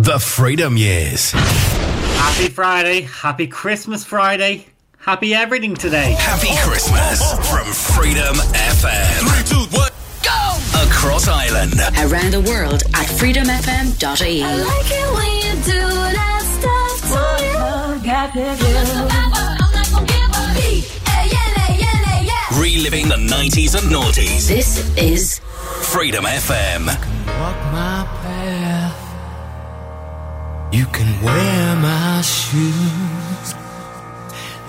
The Freedom Years. Happy Friday. Happy Christmas Friday. Happy everything today. Happy Christmas from Freedom FM. Three, two, one, go! Across Ireland. Around the world at freedomfm.ie. I like it when you do that stuff to me. Hey, yeah, yeah, yeah, yeah, yeah. Reliving the 90s and noughties. This is Freedom FM. You can wear my shoes.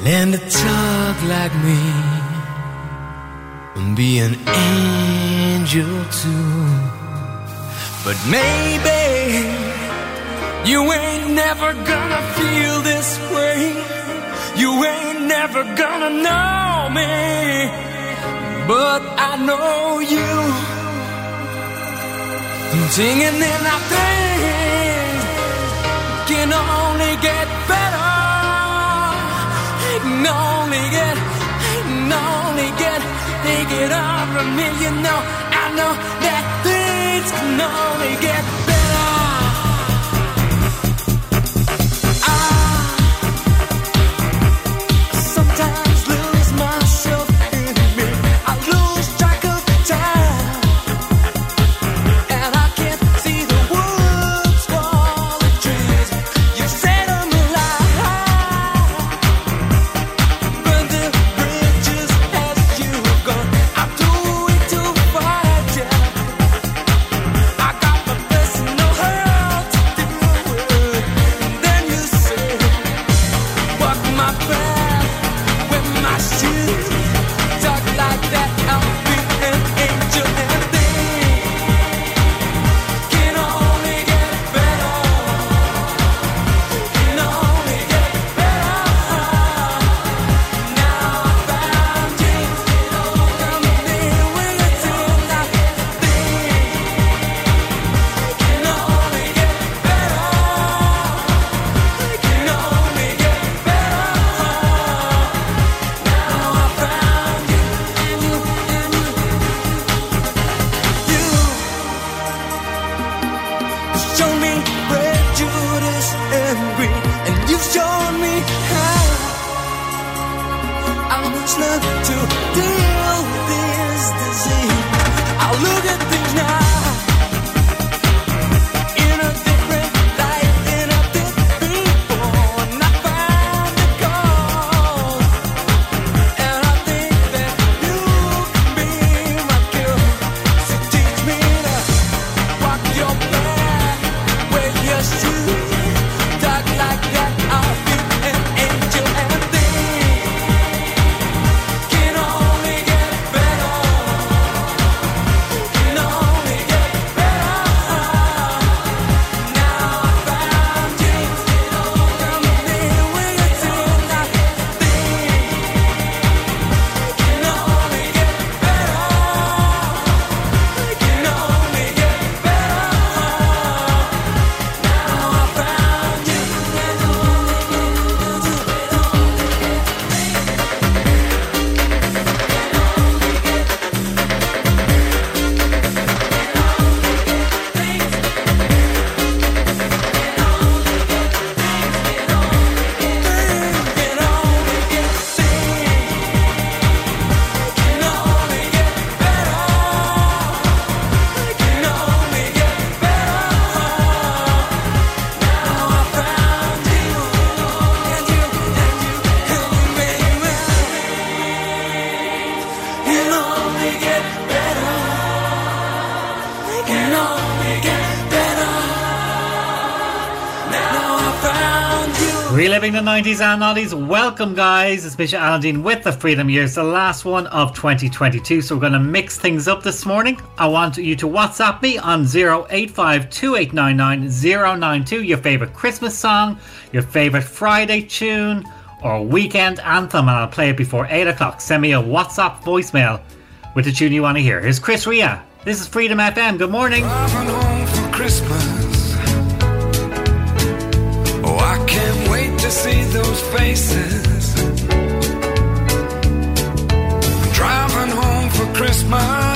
Learn to talk like me. And be an angel too. But maybe you ain't never gonna feel this way. You ain't never gonna know me. But I know you. I'm singing and I think can only get better. It can only get, it can only get, it all from me. You know, I know that things can only get better. Reliving the 90s and 90s. Welcome, guys. It's Misha Alandine with the Freedom Years, the last one of 2022. So, we're going to mix things up this morning. I want you to WhatsApp me on 085 092, your favourite Christmas song, your favourite Friday tune, or weekend anthem, and I'll play it before 8 o'clock. Send me a WhatsApp voicemail with the tune you want to hear. Here's Chris Rea. This is Freedom FM. Good morning. Oh, I can't to see those faces. Driving home for Christmas,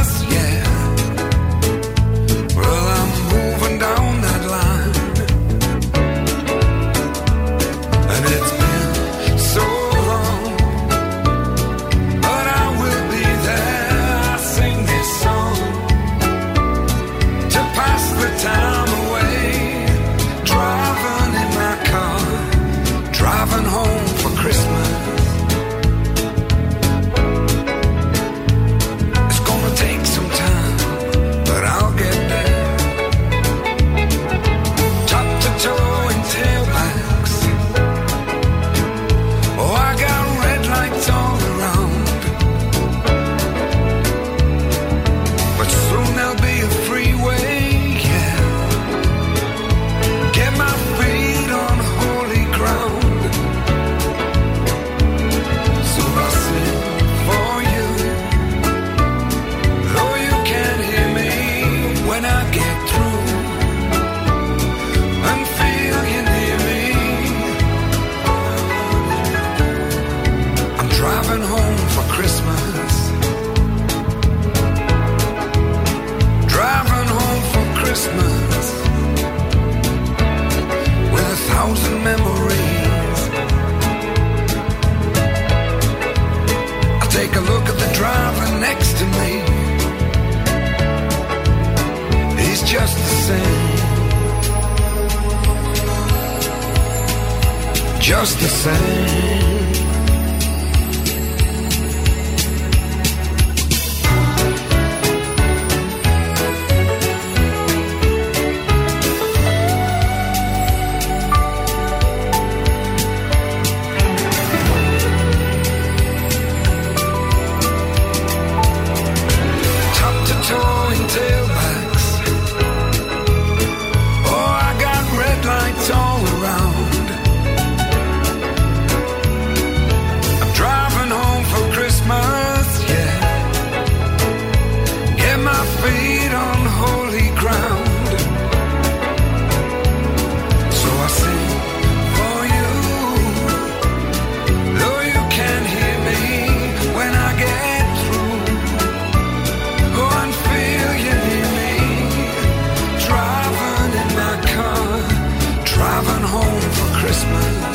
driving home for Christmas.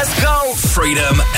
Let's go. Freedom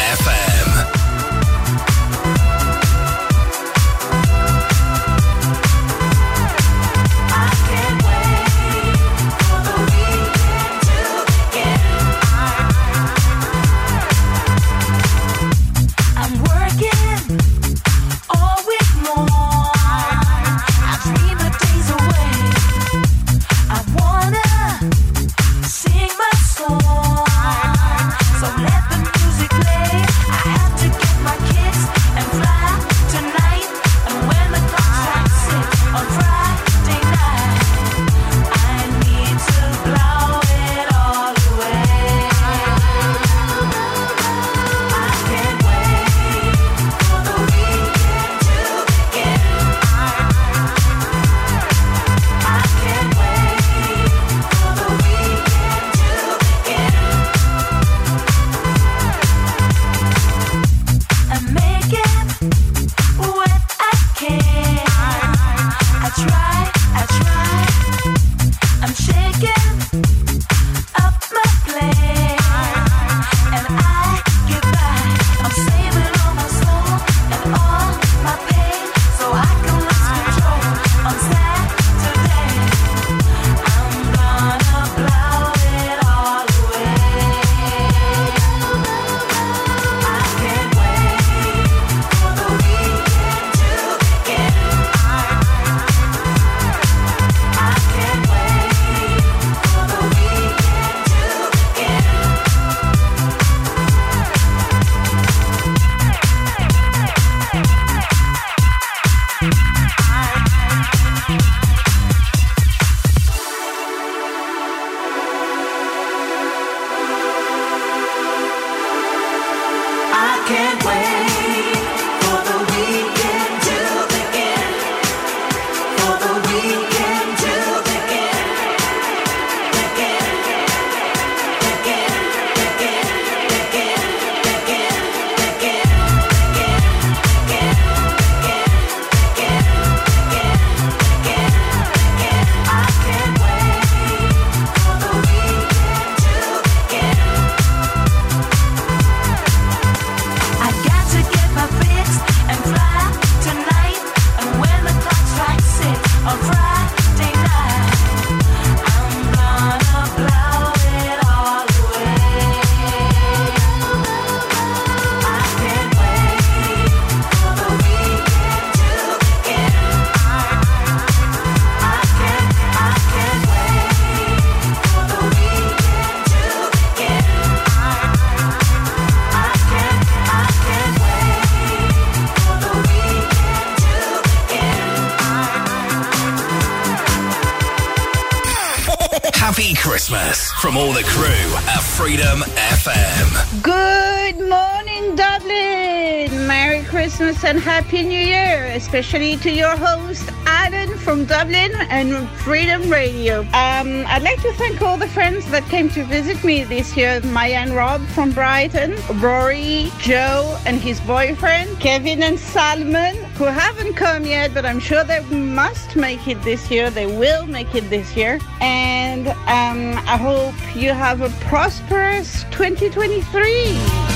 Christmas from all the crew at Freedom FM. Good morning, Dublin. Merry Christmas and Happy New Year, especially to your host, Alan from Dublin and Freedom Radio. Um, I'd like to thank all the friends that came to visit me this year Maya and Rob from Brighton, Rory, Joe and his boyfriend, Kevin and Salman, who haven't come yet, but I'm sure they must make it this year. They will make it this year. And um, I hope you have a prosperous 2023.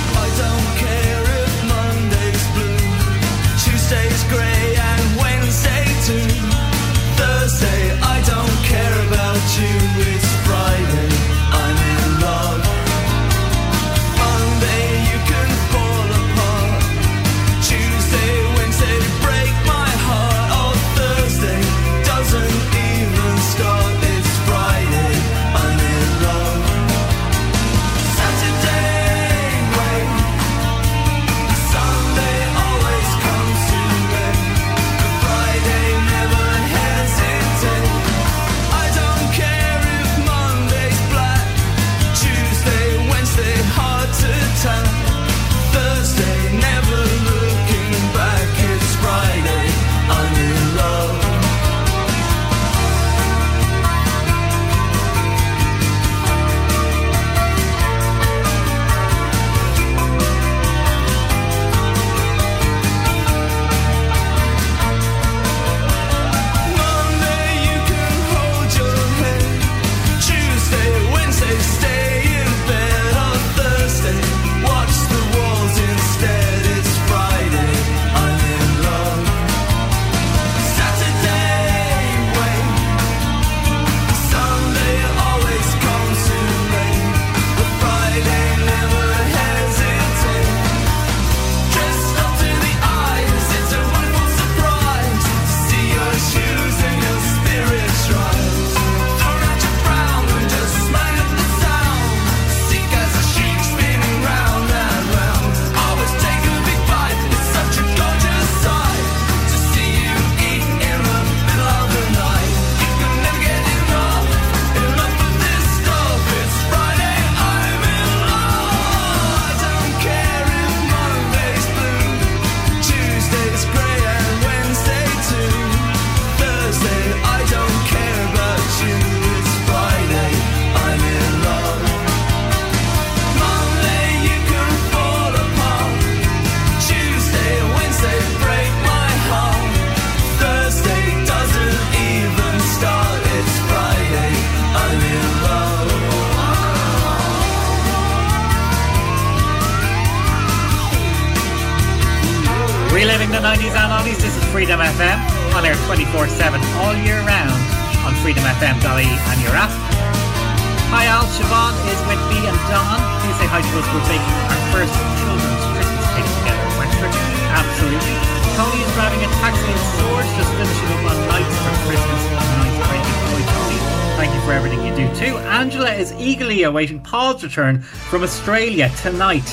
Return from Australia tonight.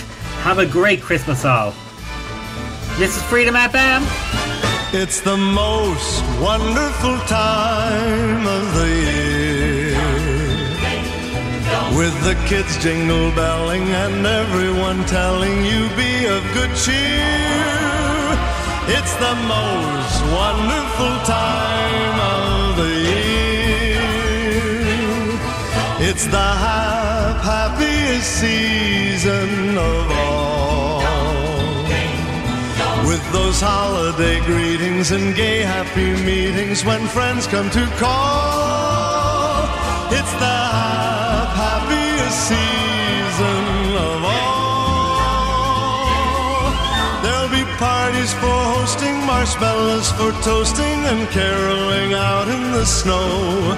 Have a great Christmas, all. This is Freedom FM. It's the most wonderful time of the year. With the kids jingle belling and everyone telling you be of good cheer. It's the most wonderful time of It's the hap- happiest season of all. With those holiday greetings and gay happy meetings when friends come to call. It's the hap- happiest season of all. There'll be parties for hosting, marshmallows for toasting, and caroling out in the snow.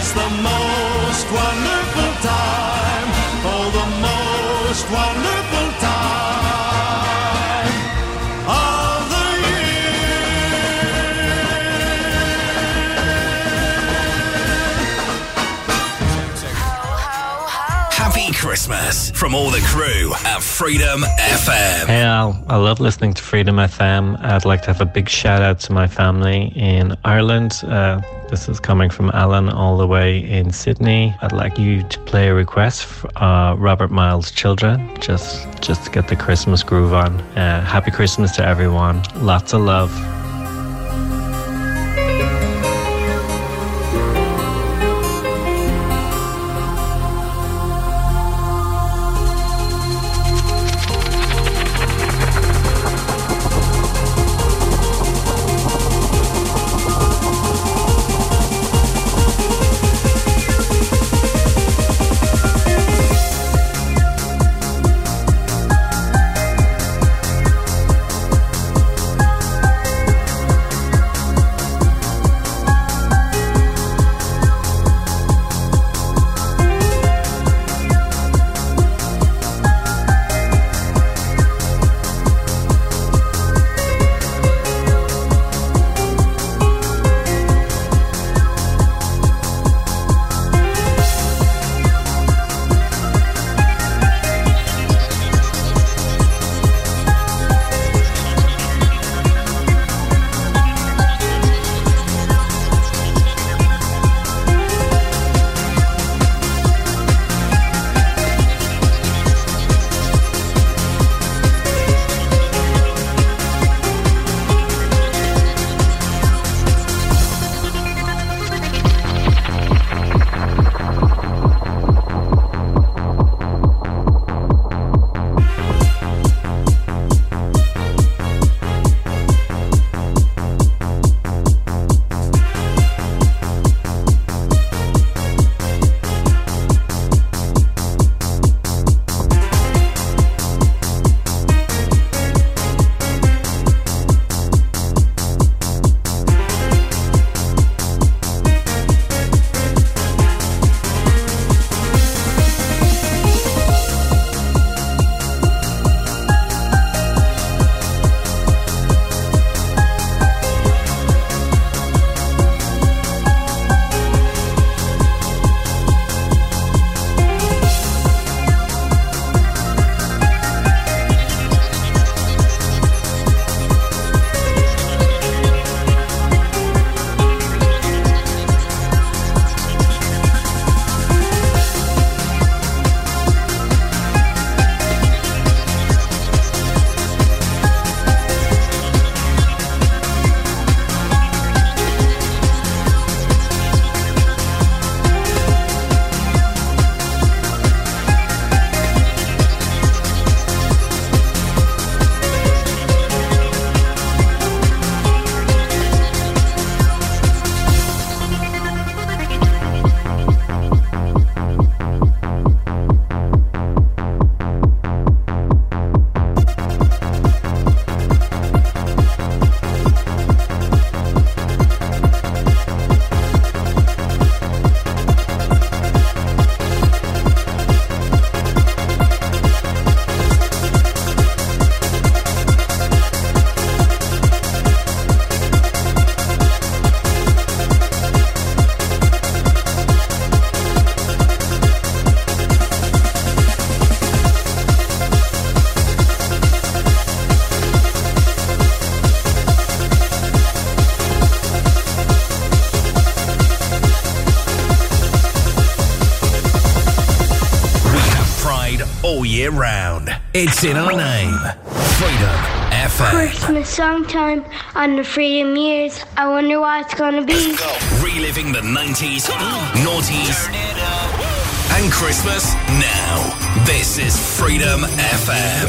Yes, the most wonderful time. Oh, the most wonderful time of the year. Happy Christmas from all the crew at Freedom FM. Hey Al, I love listening to Freedom FM. I'd like to have a big shout out to my family in Ireland. Uh, this is coming from Alan all the way in Sydney. I'd like you to play a request for uh, Robert Miles' Children, just just to get the Christmas groove on. Uh, happy Christmas to everyone. Lots of love. It's in our name. Freedom FM. Christmas song time on the Freedom Years. I wonder what it's gonna be. Reliving the 90s, noughties, and Christmas now. This is Freedom FM.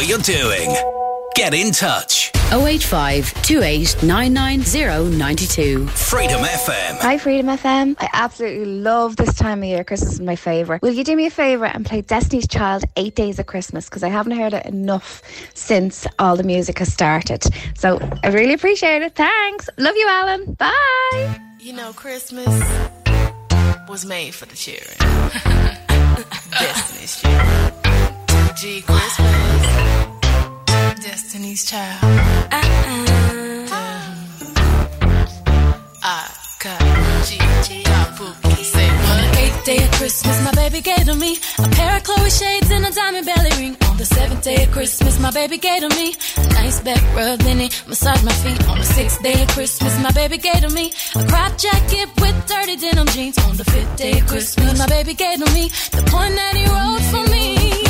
What you're doing. Get in touch. 085 28 990 92. Freedom FM. Hi, Freedom FM. I absolutely love this time of year. Christmas is my favourite. Will you do me a favour and play Destiny's Child Eight Days of Christmas? Because I haven't heard it enough since all the music has started. So I really appreciate it. Thanks. Love you, Alan. Bye. You know, Christmas was made for the children. Destiny's Child. G Christmas, Destiny's Child. Uh-huh. Day of Christmas, my baby gave to me a pair of Chloe shades and a diamond belly ring. On the seventh day of Christmas, my baby gave to me a nice back rub, then he massaged my feet. On the sixth day of Christmas, my baby gave to me a crop jacket with dirty denim jeans. On the fifth day of Christmas, my baby gave to me the point that he wrote for me.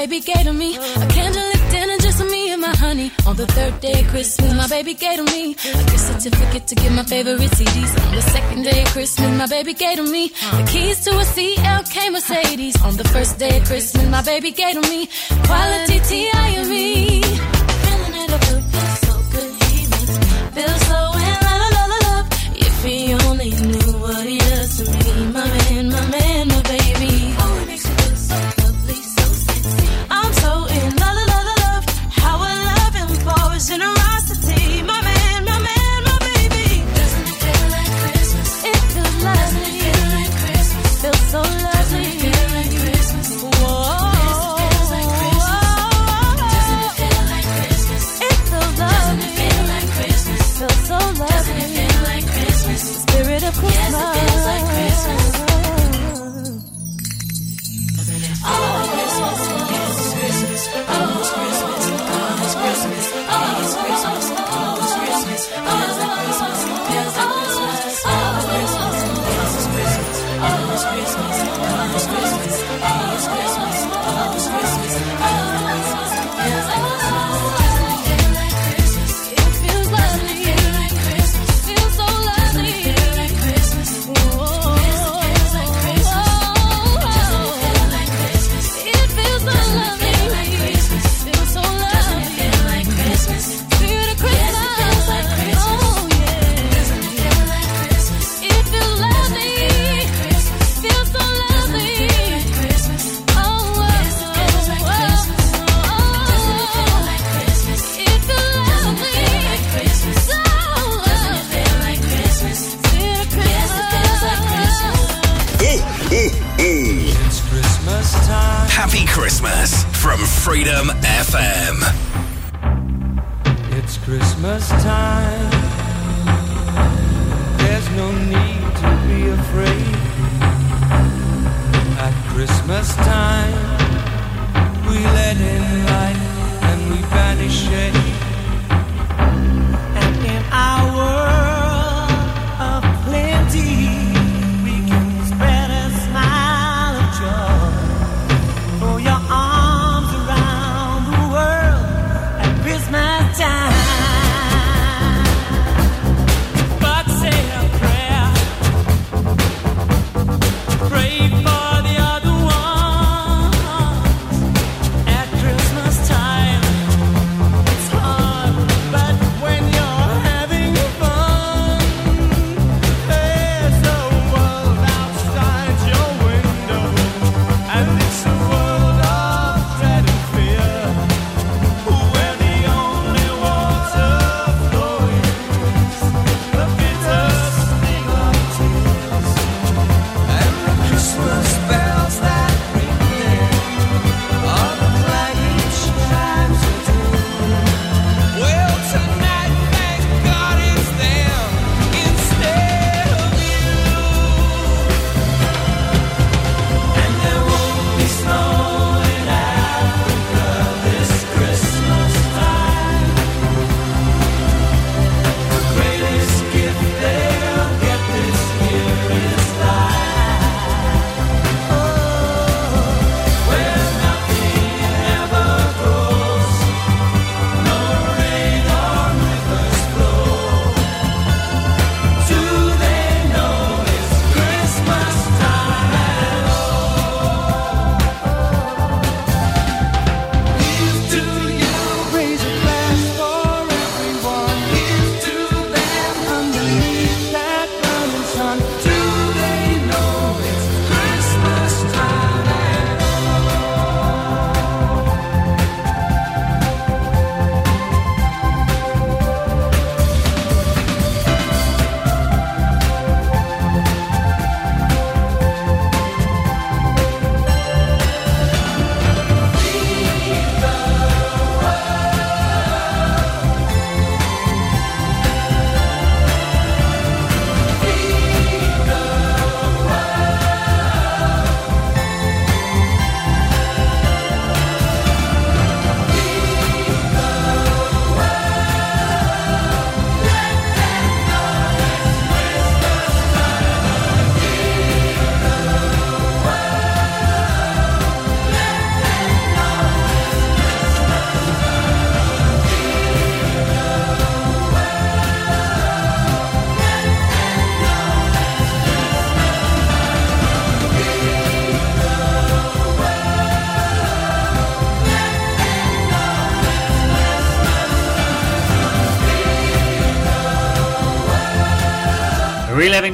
baby gave to me a candlelit dinner just for me and my honey. On the third day of Christmas, my baby gave to me a gift certificate to get my favorite CDs. On the second day of Christmas, my baby gave to me the keys to a CLK Mercedes. On the first day of Christmas, my baby gave to me quality T.I. and me.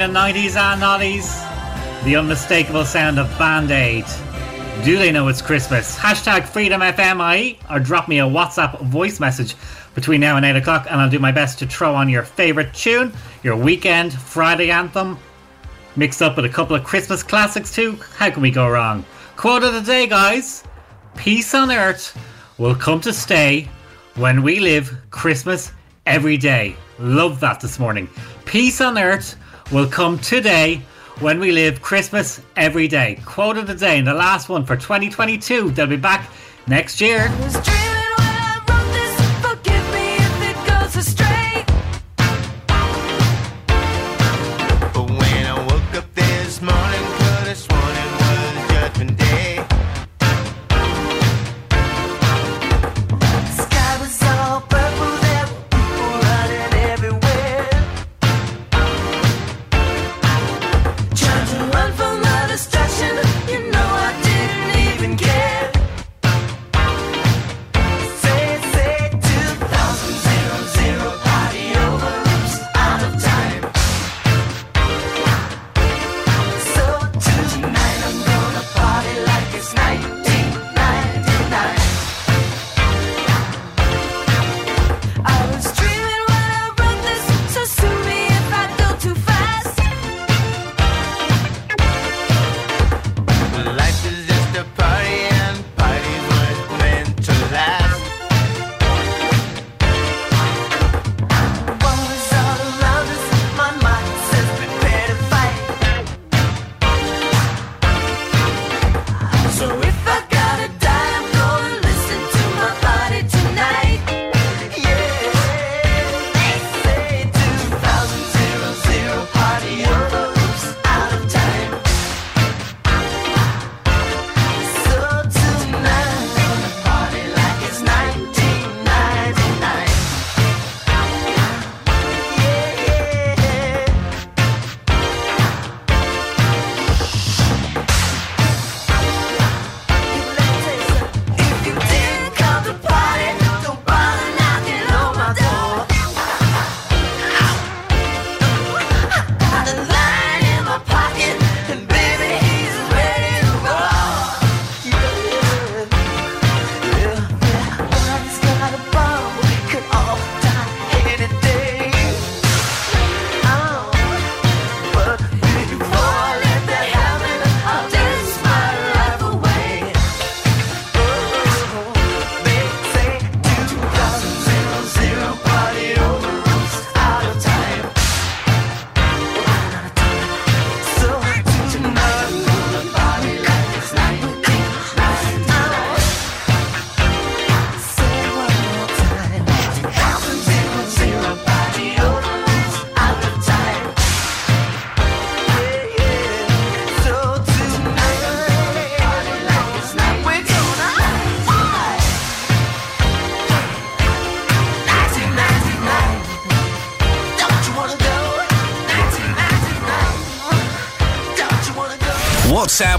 90s and 90s, the unmistakable sound of Band Aid. Do they know it's Christmas? Hashtag FreedomFMIE or drop me a WhatsApp voice message between now and 8 o'clock and I'll do my best to throw on your favourite tune, your weekend Friday anthem, mixed up with a couple of Christmas classics too. How can we go wrong? Quote of the day, guys Peace on earth will come to stay when we live Christmas every day. Love that this morning. Peace on earth will come today when we live Christmas every day. Quote of the day, and the last one for 2022. They'll be back next year.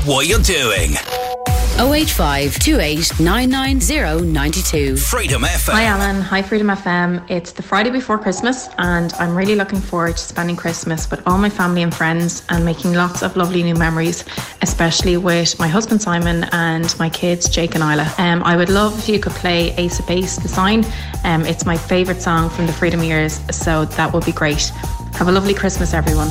What you're doing. 085 28 990 Freedom FM. Hi Alan, hi Freedom FM. It's the Friday before Christmas, and I'm really looking forward to spending Christmas with all my family and friends and making lots of lovely new memories, especially with my husband Simon and my kids Jake and Isla. Um, I would love if you could play Ace of Base, The Sign. Um, it's my favourite song from the Freedom years, so that would be great. Have a lovely Christmas, everyone.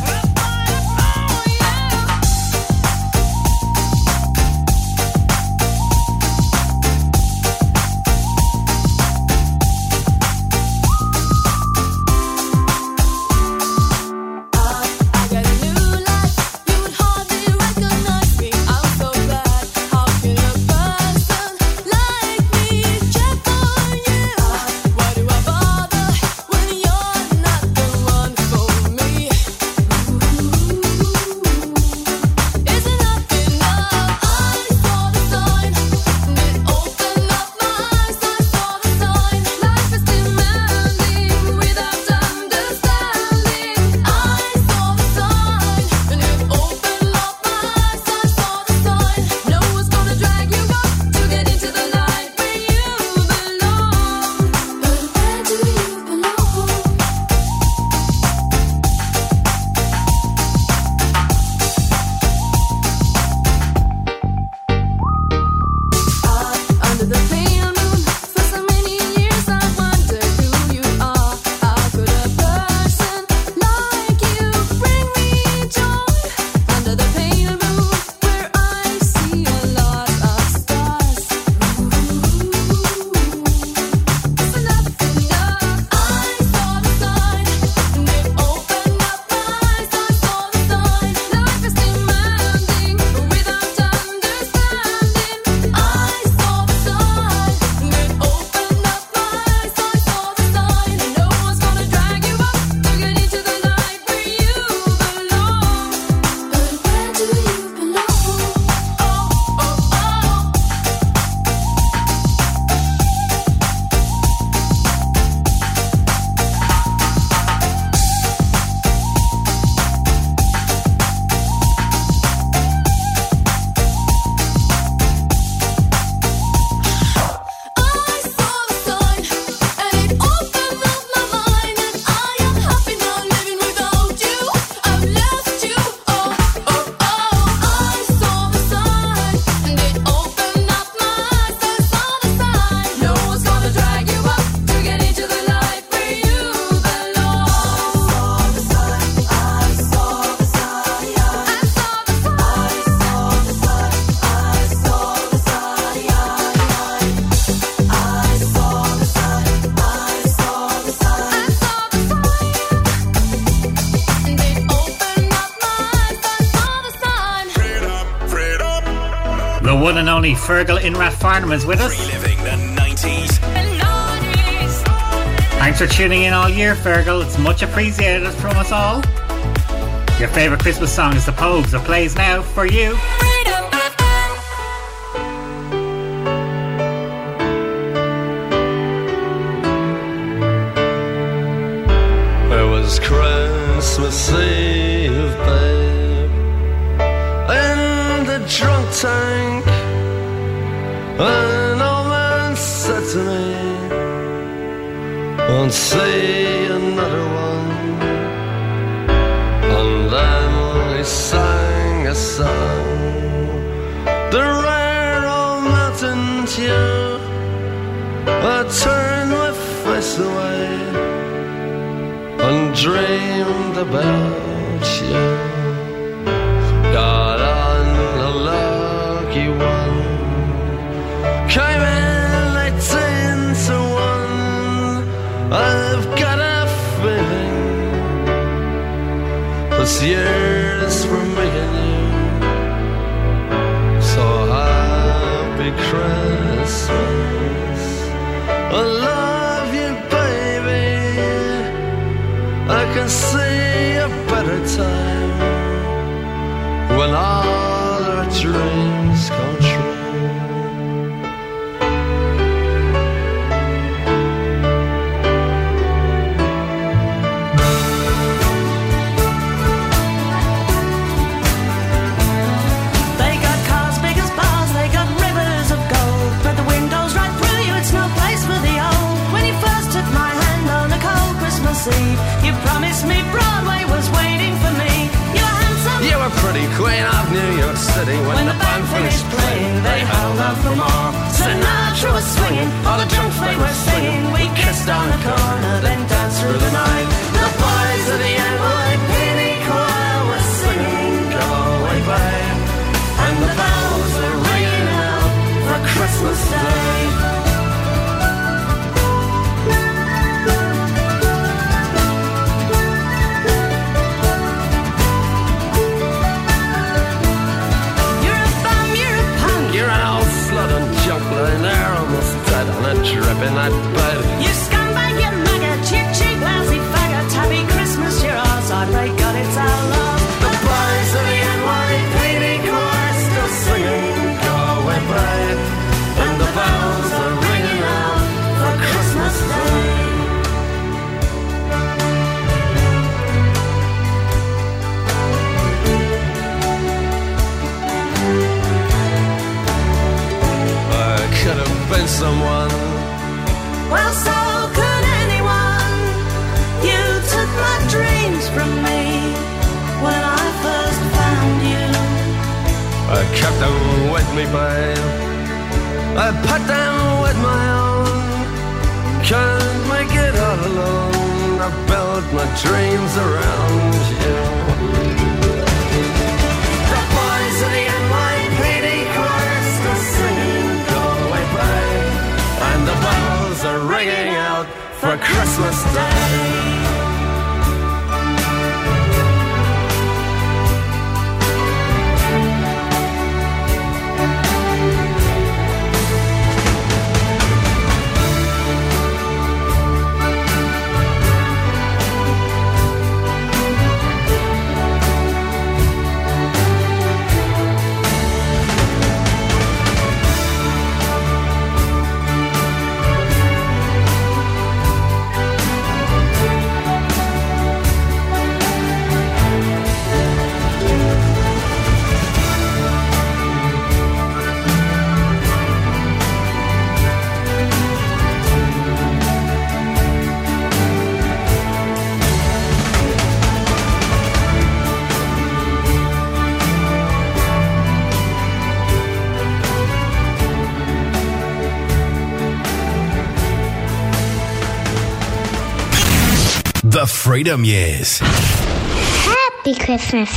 Tony. Fergal in Rathfarnham is with us. Reliving the 90s. Thanks for tuning in all year, Fergal. It's much appreciated from us all. Your favourite Christmas song is The Pogues. It plays now for you. It was Christmas song, the rare old mountain tune. I turned my face away and dreamed about you. Got on a lucky one, came in eighteen to one. I've got a feeling this year's Sinatra was swinging, all the drunks they were singing. We kissed on the corner, I put them with my own. Can't make it all alone. I built my dreams around you. The boys the still singing, "Go away, babe," and the bells are ringing out for Christmas Day. Freedom Years. Happy Christmas,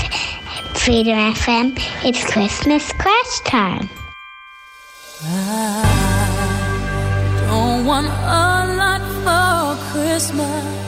Freedom FM. It's Christmas crash time. I Don't want a lot for Christmas.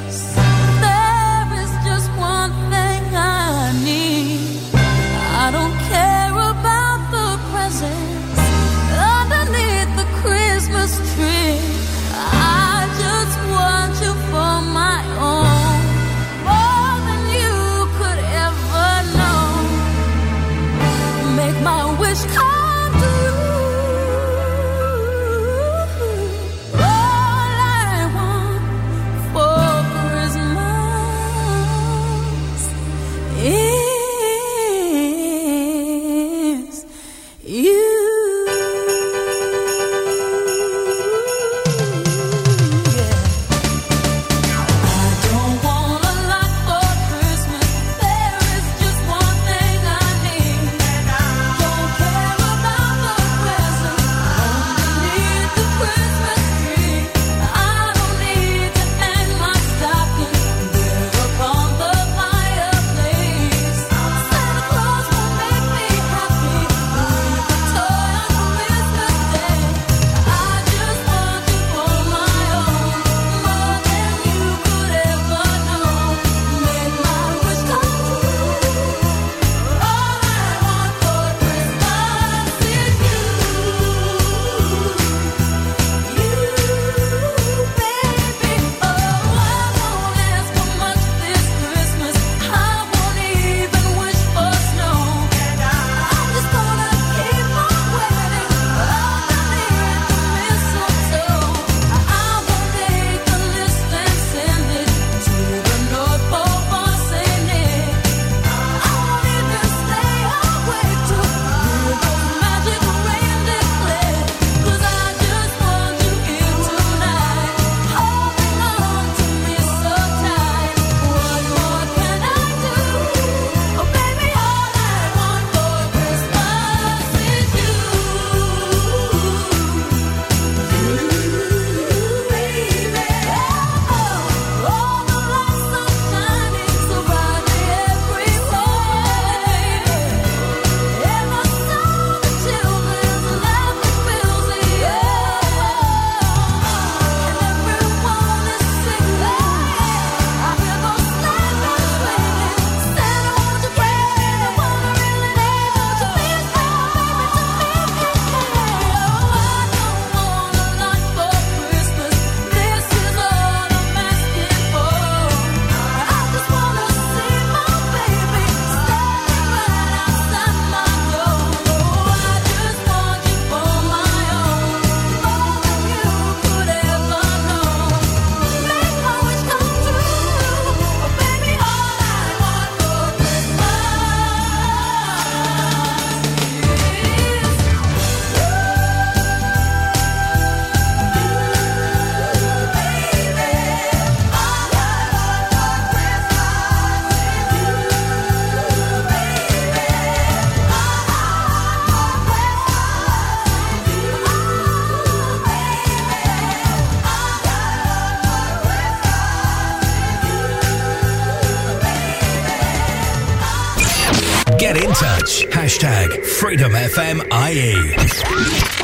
from FMIE.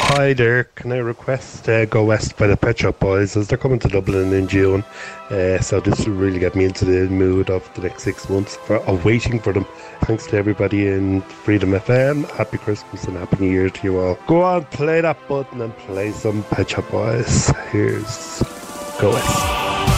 Hi there, can I request uh, Go West by the Pet Shop Boys as they're coming to Dublin in June? Uh, so this will really get me into the mood of the next six months for, of waiting for them. Thanks to everybody in Freedom FM. Happy Christmas and Happy New Year to you all. Go on, play that button and play some Pet Shop Boys. Here's Go West.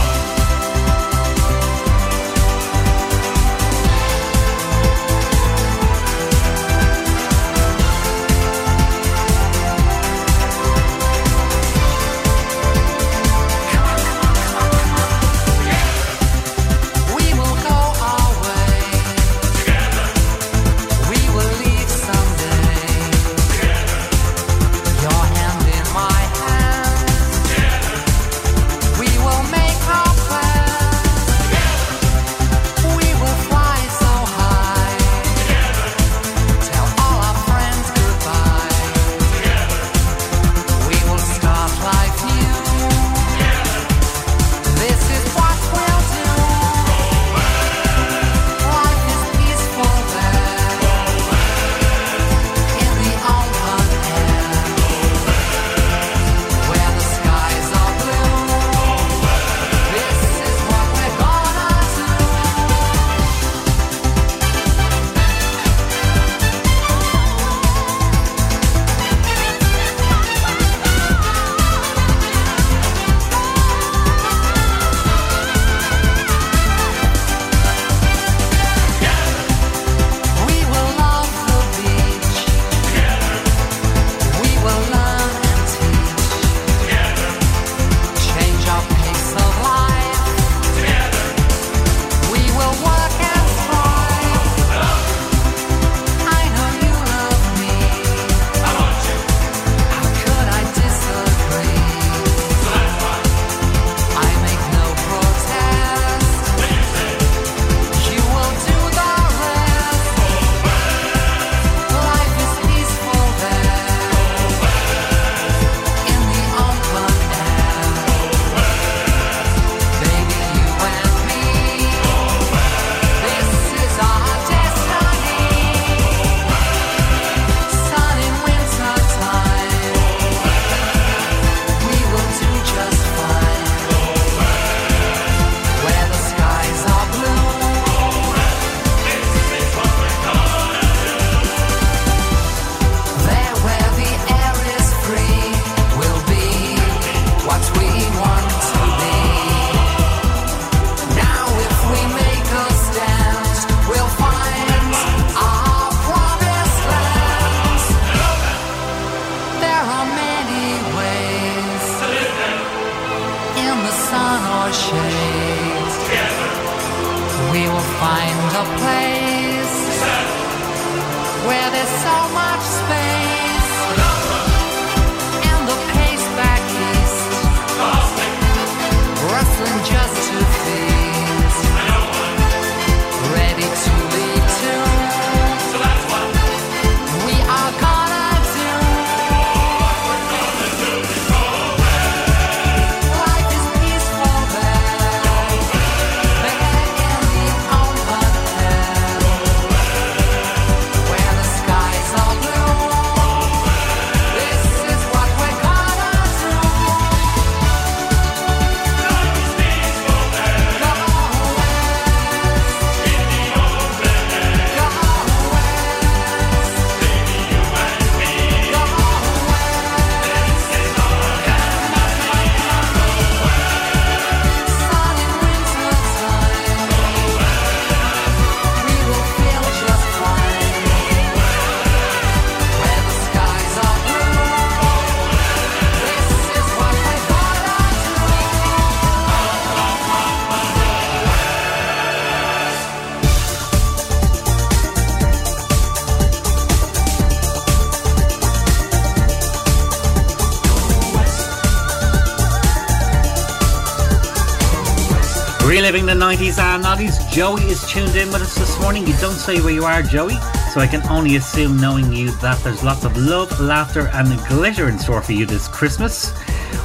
reliving the 90s and 90s. Joey is tuned in with us this morning. You don't say where you are, Joey, so I can only assume, knowing you, that there's lots of love, laughter, and glitter in store for you this Christmas.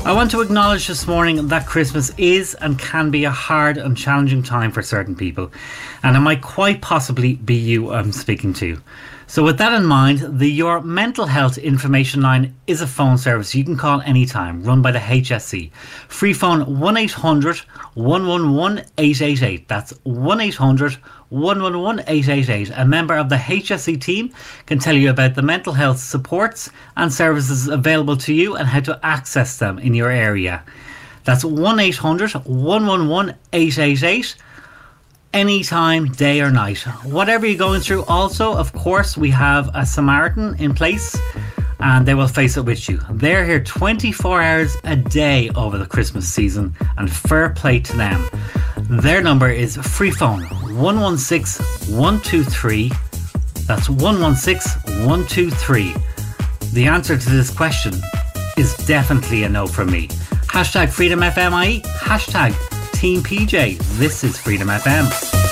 I want to acknowledge this morning that Christmas is and can be a hard and challenging time for certain people, and it might quite possibly be you I'm speaking to. So, with that in mind, the Your Mental Health Information Line is a phone service you can call anytime, run by the HSE. Free phone 1 800 111 888. That's 1 800 111 888. A member of the HSE team can tell you about the mental health supports and services available to you and how to access them in your area. That's 1 800 111 888 anytime, day or night. Whatever you're going through, also, of course, we have a Samaritan in place and they will face it with you. They're here 24 hours a day over the Christmas season and fair play to them. Their number is free phone 116 123. That's 116 123. The answer to this question is definitely a no from me. Hashtag Freedom FMIE, hashtag Team PJ. This is Freedom FM.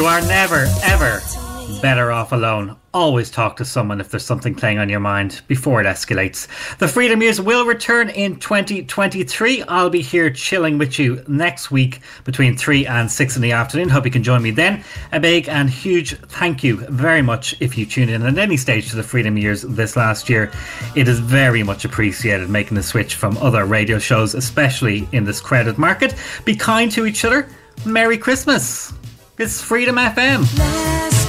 You are never, ever better off alone. Always talk to someone if there's something playing on your mind before it escalates. The Freedom Years will return in 2023. I'll be here chilling with you next week between 3 and 6 in the afternoon. Hope you can join me then. A big and huge thank you very much if you tune in at any stage to the Freedom Years this last year. It is very much appreciated making the switch from other radio shows, especially in this credit market. Be kind to each other. Merry Christmas. It's Freedom FM.